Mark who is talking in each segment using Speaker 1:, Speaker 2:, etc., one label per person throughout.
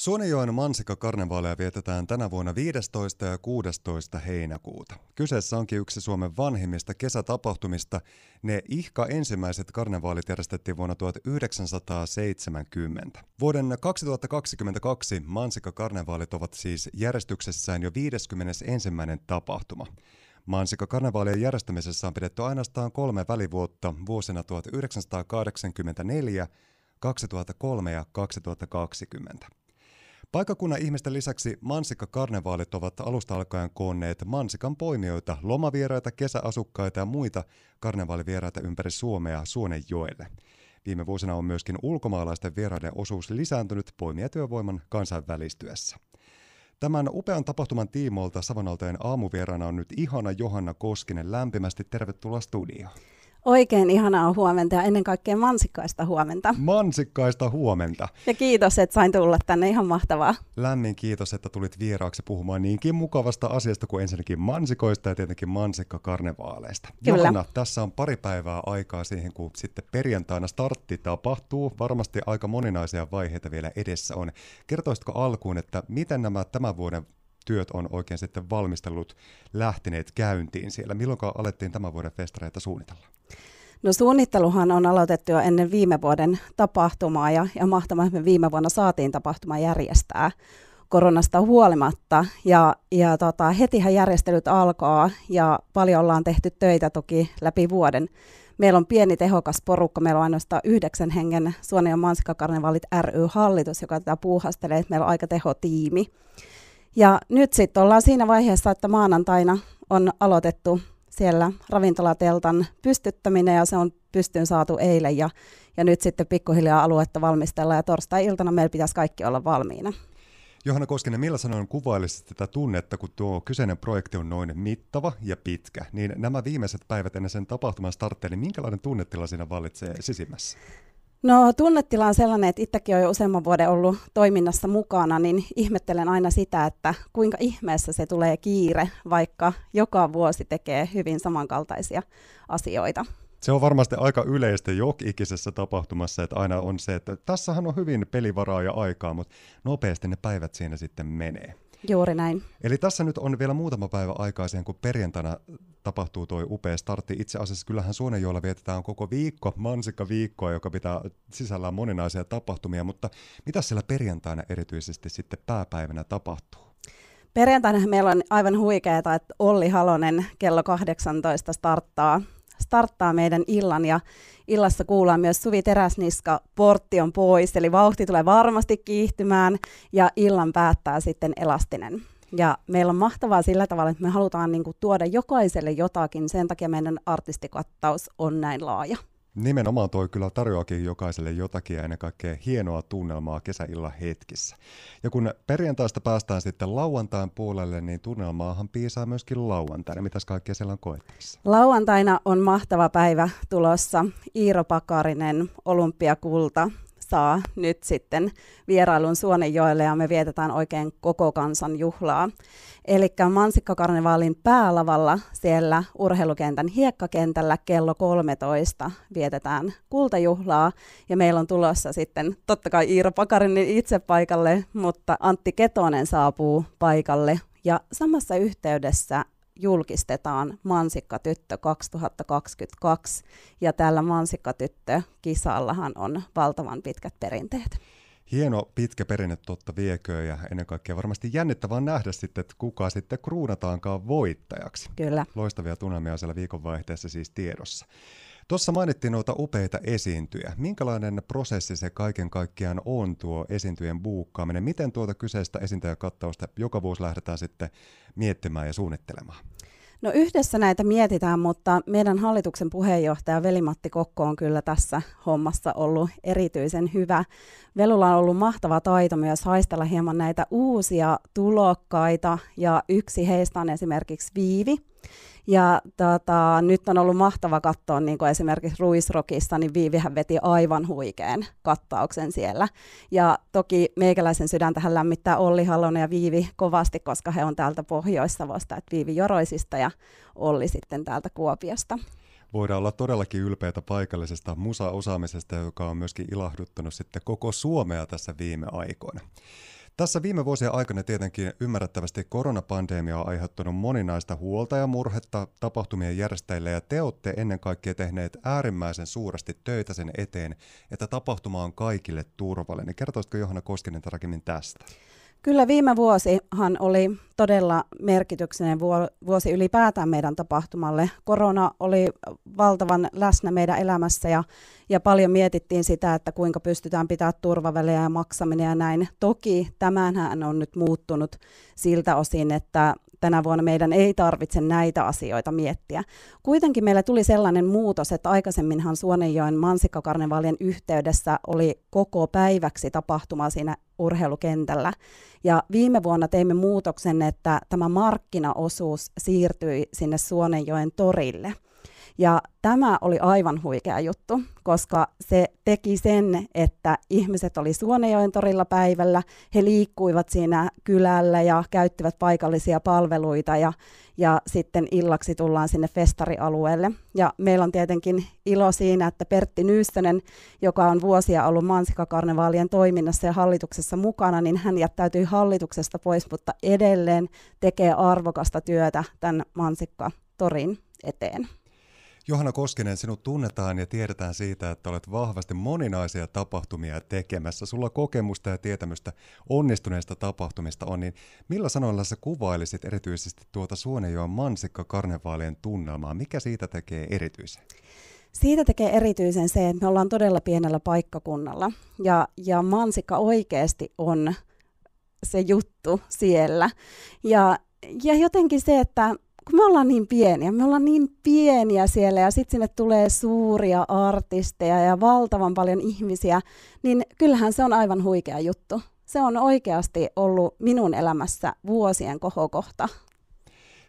Speaker 1: Suonenjoen mansikkakarnevaaleja vietetään tänä vuonna 15. ja 16. heinäkuuta. Kyseessä onkin yksi Suomen vanhimmista kesätapahtumista. Ne ihka ensimmäiset karnevaalit järjestettiin vuonna 1970. Vuoden 2022 mansikkakarnevaalit ovat siis järjestyksessään jo 51. tapahtuma. Mansikkakarnevaalien järjestämisessä on pidetty ainoastaan kolme välivuotta vuosina 1984, 2003 ja 2020. Paikakunnan ihmisten lisäksi Mansikka-karnevaalit ovat alusta alkaen koonneet Mansikan poimijoita, lomavieraita, kesäasukkaita ja muita karnevaalivieraita ympäri Suomea Suonenjoelle. Viime vuosina on myöskin ulkomaalaisten vieraiden osuus lisääntynyt poimijatyövoiman kansainvälistyessä. Tämän upean tapahtuman tiimoilta Savonalteen aamuvieraana on nyt ihana Johanna Koskinen. Lämpimästi tervetuloa studioon.
Speaker 2: Oikein ihanaa huomenta ja ennen kaikkea mansikkaista huomenta.
Speaker 1: Mansikkaista huomenta.
Speaker 2: Ja kiitos, että sain tulla tänne. Ihan mahtavaa.
Speaker 1: Lämmin kiitos, että tulit vieraaksi puhumaan niinkin mukavasta asiasta kuin ensinnäkin mansikoista ja tietenkin mansikkakarnevaaleista.
Speaker 2: Kyllä.
Speaker 1: Johanna, tässä on pari päivää aikaa siihen, kun sitten perjantaina startti tapahtuu. Varmasti aika moninaisia vaiheita vielä edessä on. Kertoisitko alkuun, että miten nämä tämän vuoden työt on oikein sitten valmistellut lähteneet käyntiin siellä? Milloin alettiin tämän vuoden festareita suunnitella?
Speaker 2: No suunnitteluhan on aloitettu jo ennen viime vuoden tapahtumaa ja, ja mahtavaa, että me viime vuonna saatiin tapahtuma järjestää koronasta huolimatta. Ja, ja tota, hetihän järjestelyt alkaa ja paljon ollaan tehty töitä toki läpi vuoden. Meillä on pieni tehokas porukka, meillä on ainoastaan yhdeksän hengen Suonen ja Mansikkakarnevaalit ry-hallitus, joka tätä puuhastelee, että meillä on aika tehotiimi. Ja nyt sitten ollaan siinä vaiheessa, että maanantaina on aloitettu siellä ravintolateltan pystyttäminen ja se on pystyyn saatu eilen ja, ja nyt sitten pikkuhiljaa aluetta valmistellaan ja torstai-iltana meillä pitäisi kaikki olla valmiina.
Speaker 1: Johanna Koskinen, millä sanoin kuvailisit tätä tunnetta, kun tuo kyseinen projekti on noin mittava ja pitkä, niin nämä viimeiset päivät ennen sen tapahtuman starttia, niin minkälainen tunnetila siinä vallitsee sisimmässä?
Speaker 2: No tunnetila on sellainen, että itsekin olen jo useamman vuoden ollut toiminnassa mukana, niin ihmettelen aina sitä, että kuinka ihmeessä se tulee kiire, vaikka joka vuosi tekee hyvin samankaltaisia asioita.
Speaker 1: Se on varmasti aika yleistä jokikisessä tapahtumassa, että aina on se, että tässähän on hyvin pelivaraa ja aikaa, mutta nopeasti ne päivät siinä sitten menee.
Speaker 2: Juuri näin.
Speaker 1: Eli tässä nyt on vielä muutama päivä aikaa siihen, kun perjantaina tapahtuu tuo upea startti. Itse asiassa kyllähän Suonenjoella vietetään koko viikko, mansikka viikkoa, joka pitää sisällään moninaisia tapahtumia, mutta mitä siellä perjantaina erityisesti sitten pääpäivänä tapahtuu?
Speaker 2: Perjantaina meillä on aivan huikeaa, että Olli Halonen kello 18 starttaa starttaa meidän illan ja illassa kuullaan myös Suvi Teräsniska, portti on pois, eli vauhti tulee varmasti kiihtymään ja illan päättää sitten Elastinen. Ja meillä on mahtavaa sillä tavalla, että me halutaan niin kuin, tuoda jokaiselle jotakin, sen takia meidän artistikattaus on näin laaja.
Speaker 1: Nimenomaan toi kyllä tarjoakin jokaiselle jotakin ja ennen kaikkea hienoa tunnelmaa kesäillan hetkissä. Ja kun perjantaista päästään sitten lauantain puolelle, niin tunnelmaahan piisaa myöskin lauantaina. Mitäs kaikkea siellä on koettavissa?
Speaker 2: Lauantaina on mahtava päivä tulossa. Iiro Pakarinen, olympiakulta, saa nyt sitten vierailun Suonenjoelle ja me vietetään oikein koko kansan juhlaa. Eli Mansikkakarnevaalin päälavalla siellä urheilukentän hiekkakentällä kello 13 vietetään kultajuhlaa ja meillä on tulossa sitten totta kai Iiro Pakarinen itse paikalle, mutta Antti Ketonen saapuu paikalle ja samassa yhteydessä julkistetaan Mansikkatyttö 2022 ja tällä Mansikkatyttö-kisallahan on valtavan pitkät perinteet.
Speaker 1: Hieno pitkä perinne totta vieköön ja ennen kaikkea varmasti jännittävää nähdä sitten, että kuka sitten kruunataankaan voittajaksi.
Speaker 2: Kyllä.
Speaker 1: Loistavia tunnelmia siellä viikonvaihteessa siis tiedossa. Tuossa mainittiin noita upeita esiintyjä. Minkälainen prosessi se kaiken kaikkiaan on tuo esiintyjen buukkaaminen? Miten tuota kyseistä esiintyjäkattausta joka vuosi lähdetään sitten miettimään ja suunnittelemaan?
Speaker 2: No yhdessä näitä mietitään, mutta meidän hallituksen puheenjohtaja Velimatti Kokko on kyllä tässä hommassa ollut erityisen hyvä. Velulla on ollut mahtava taito myös haistella hieman näitä uusia tulokkaita ja yksi heistä on esimerkiksi Viivi. Ja tota, nyt on ollut mahtava katsoa niin kuin esimerkiksi Ruisrokissa, niin Viivihän veti aivan huikean kattauksen siellä. Ja toki meikäläisen sydäntähän lämmittää Olli Halonen ja Viivi kovasti, koska he on täältä Pohjois-Savosta, että Viivi Joroisista ja Olli sitten täältä Kuopiosta
Speaker 1: voidaan olla todellakin ylpeitä paikallisesta musa-osaamisesta, joka on myöskin ilahduttanut sitten koko Suomea tässä viime aikoina. Tässä viime vuosien aikana tietenkin ymmärrettävästi koronapandemia on aiheuttanut moninaista huolta ja murhetta tapahtumien järjestäjille ja te olette ennen kaikkea tehneet äärimmäisen suuresti töitä sen eteen, että tapahtuma on kaikille turvallinen. Kertoisitko Johanna Koskinen tarkemmin tästä?
Speaker 2: Kyllä viime vuosihan oli todella merkityksinen vuosi ylipäätään meidän tapahtumalle. Korona oli valtavan läsnä meidän elämässä ja, ja paljon mietittiin sitä, että kuinka pystytään pitämään turvavälejä ja maksaminen ja näin. Toki tämähän on nyt muuttunut siltä osin, että tänä vuonna meidän ei tarvitse näitä asioita miettiä. Kuitenkin meillä tuli sellainen muutos, että aikaisemminhan Suonenjoen mansikkakarnevaalien yhteydessä oli koko päiväksi tapahtuma siinä urheilukentällä. Ja viime vuonna teimme muutoksen, että tämä markkinaosuus siirtyi sinne Suonenjoen torille – ja tämä oli aivan huikea juttu, koska se teki sen, että ihmiset oli Suonejoen torilla päivällä, he liikkuivat siinä kylällä ja käyttivät paikallisia palveluita ja, ja sitten illaksi tullaan sinne festarialueelle. Ja meillä on tietenkin ilo siinä, että Pertti Nyyssönen, joka on vuosia ollut Mansikakarnevaalien toiminnassa ja hallituksessa mukana, niin hän jättäytyi hallituksesta pois, mutta edelleen tekee arvokasta työtä tämän Mansikka-torin eteen.
Speaker 1: Johanna Koskinen, sinut tunnetaan ja tiedetään siitä, että olet vahvasti moninaisia tapahtumia tekemässä. Sulla kokemusta ja tietämystä onnistuneista tapahtumista on, niin millä sanoilla sä kuvailisit erityisesti tuota Suonejoen mansikka-karnevaalien tunnelmaa? Mikä siitä tekee erityisen?
Speaker 2: Siitä tekee erityisen se, että me ollaan todella pienellä paikkakunnalla ja, ja mansikka oikeasti on se juttu siellä. Ja, ja jotenkin se, että kun me ollaan niin pieniä, me ollaan niin pieniä siellä ja sitten sinne tulee suuria artisteja ja valtavan paljon ihmisiä, niin kyllähän se on aivan huikea juttu. Se on oikeasti ollut minun elämässä vuosien kohokohta.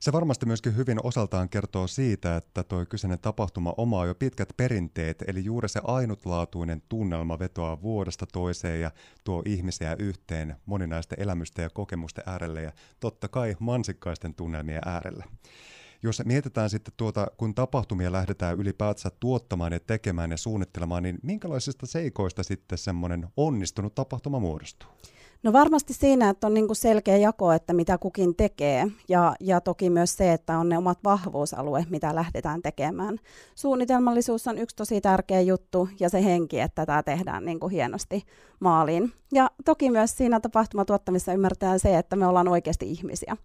Speaker 1: Se varmasti myöskin hyvin osaltaan kertoo siitä, että tuo kyseinen tapahtuma omaa jo pitkät perinteet, eli juuri se ainutlaatuinen tunnelma vetoaa vuodesta toiseen ja tuo ihmisiä yhteen moninaisten elämysten ja kokemusten äärelle ja totta kai mansikkaisten tunnelmien äärelle. Jos mietitään sitten tuota, kun tapahtumia lähdetään ylipäätänsä tuottamaan ja tekemään ja suunnittelemaan, niin minkälaisista seikoista sitten semmoinen onnistunut tapahtuma muodostuu?
Speaker 2: No varmasti siinä, että on niin kuin selkeä jako, että mitä kukin tekee ja, ja toki myös se, että on ne omat vahvuusalueet, mitä lähdetään tekemään. Suunnitelmallisuus on yksi tosi tärkeä juttu ja se henki, että tämä tehdään niin kuin hienosti maaliin. Ja toki myös siinä tapahtumatuottamissa ymmärtää se, että me ollaan oikeasti ihmisiä.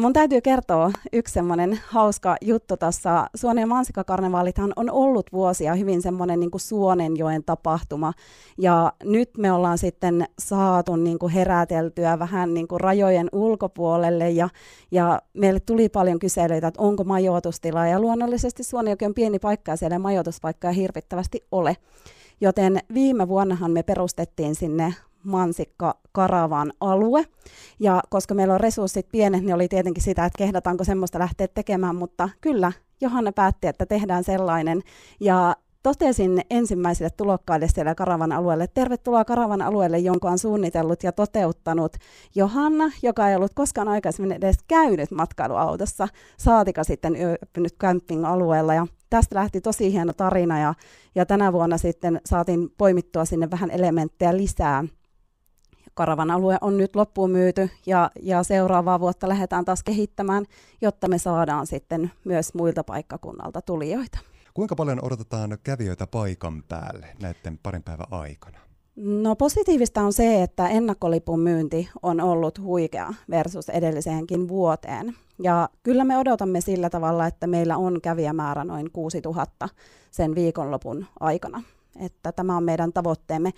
Speaker 2: Mun täytyy kertoa yksi semmoinen hauska juttu tuossa. Suonen Mansikkakarnevaalithan on ollut vuosia hyvin semmoinen niin Suonenjoen tapahtuma. Ja nyt me ollaan sitten saatu niin kuin heräteltyä vähän niin kuin rajojen ulkopuolelle. Ja, ja meille tuli paljon kyselyitä, että onko majoitustilaa. Ja luonnollisesti Suonenjoki on pieni paikka ja siellä majoituspaikkaa hirvittävästi ole. Joten viime vuonnahan me perustettiin sinne mansikka karavan alue. Ja koska meillä on resurssit pienet, niin oli tietenkin sitä, että kehdataanko semmoista lähteä tekemään, mutta kyllä Johanna päätti, että tehdään sellainen. Ja totesin ensimmäisille tulokkaille siellä Karavan alueelle, tervetuloa Karavan alueelle, jonka on suunnitellut ja toteuttanut Johanna, joka ei ollut koskaan aikaisemmin edes käynyt matkailuautossa, saatika sitten yöpynyt camping-alueella. Ja tästä lähti tosi hieno tarina ja, ja tänä vuonna sitten saatiin poimittua sinne vähän elementtejä lisää Karavan alue on nyt loppuun myyty ja, ja seuraavaa vuotta lähdetään taas kehittämään, jotta me saadaan sitten myös muilta paikkakunnalta tulijoita.
Speaker 1: Kuinka paljon odotetaan kävijöitä paikan päälle näiden parin päivän aikana?
Speaker 2: No positiivista on se, että ennakkolipun myynti on ollut huikea versus edelliseenkin vuoteen. Ja kyllä me odotamme sillä tavalla, että meillä on kävijämäärä noin 6000 sen viikonlopun aikana. Että tämä on meidän tavoitteemme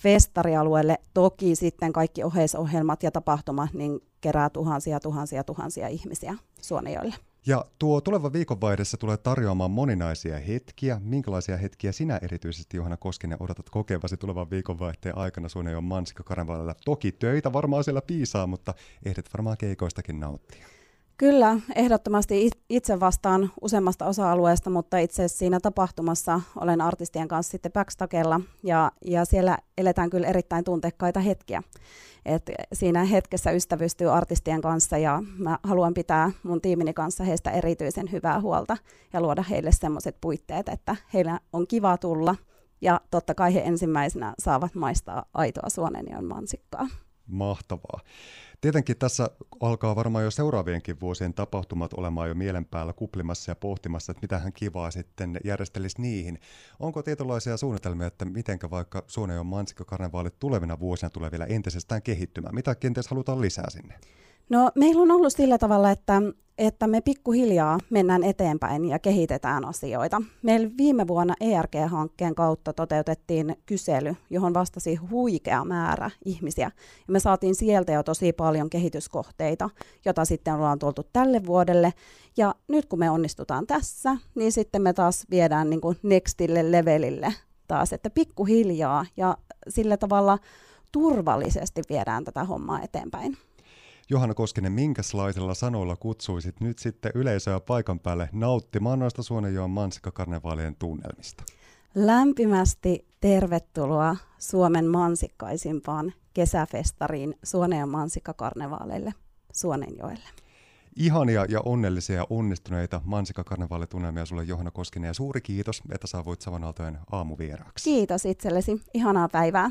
Speaker 2: festarialueelle. Toki sitten kaikki oheisohjelmat ja tapahtumat niin kerää tuhansia, tuhansia, tuhansia ihmisiä Suonejoille.
Speaker 1: Ja tuo tuleva viikonvaihdessa tulee tarjoamaan moninaisia hetkiä. Minkälaisia hetkiä sinä erityisesti, Johanna Koskinen, odotat kokevasi tulevan viikonvaihteen aikana Suonejon Mansikka Toki töitä varmaan siellä piisaa, mutta ehdit varmaan keikoistakin nauttia.
Speaker 2: Kyllä, ehdottomasti itse vastaan useammasta osa-alueesta, mutta itse siinä tapahtumassa olen artistien kanssa sitten backstagella ja, ja siellä eletään kyllä erittäin tunteikkaita hetkiä. Et siinä hetkessä ystävystyy artistien kanssa ja mä haluan pitää mun tiimini kanssa heistä erityisen hyvää huolta ja luoda heille semmoiset puitteet, että heillä on kiva tulla ja totta kai he ensimmäisenä saavat maistaa aitoa suonenion mansikkaa.
Speaker 1: Mahtavaa. Tietenkin tässä alkaa varmaan jo seuraavienkin vuosien tapahtumat olemaan jo mielen päällä kuplimassa ja pohtimassa, että mitä hän kivaa sitten järjestelisi niihin. Onko tietynlaisia suunnitelmia, että mitenkä vaikka Suonejon mansikkakarnevaalit tulevina vuosina tulee vielä entisestään kehittymään? Mitä kenties halutaan lisää sinne?
Speaker 2: No meillä on ollut sillä tavalla, että, että me pikkuhiljaa mennään eteenpäin ja kehitetään asioita. Meillä viime vuonna ERG-hankkeen kautta toteutettiin kysely, johon vastasi huikea määrä ihmisiä. Ja me saatiin sieltä jo tosi paljon kehityskohteita, jota sitten ollaan tultu tälle vuodelle. Ja nyt kun me onnistutaan tässä, niin sitten me taas viedään niin kuin nextille levelille taas, että pikkuhiljaa ja sillä tavalla turvallisesti viedään tätä hommaa eteenpäin.
Speaker 1: Johanna Koskinen, minkälaisilla sanoilla kutsuisit nyt sitten yleisöä paikan päälle nauttimaan noista Suonenjoen mansikkakarnevaalien tunnelmista?
Speaker 2: Lämpimästi tervetuloa Suomen mansikkaisimpaan kesäfestariin Suonejoen mansikkakarnevaaleille Suonenjoelle.
Speaker 1: Ihania ja onnellisia ja onnistuneita mansikkakarnevaalitunnelmia sulle Johanna Koskinen ja suuri kiitos, että saavuit Savanaltojen aamuvieraaksi.
Speaker 2: Kiitos itsellesi. Ihanaa päivää.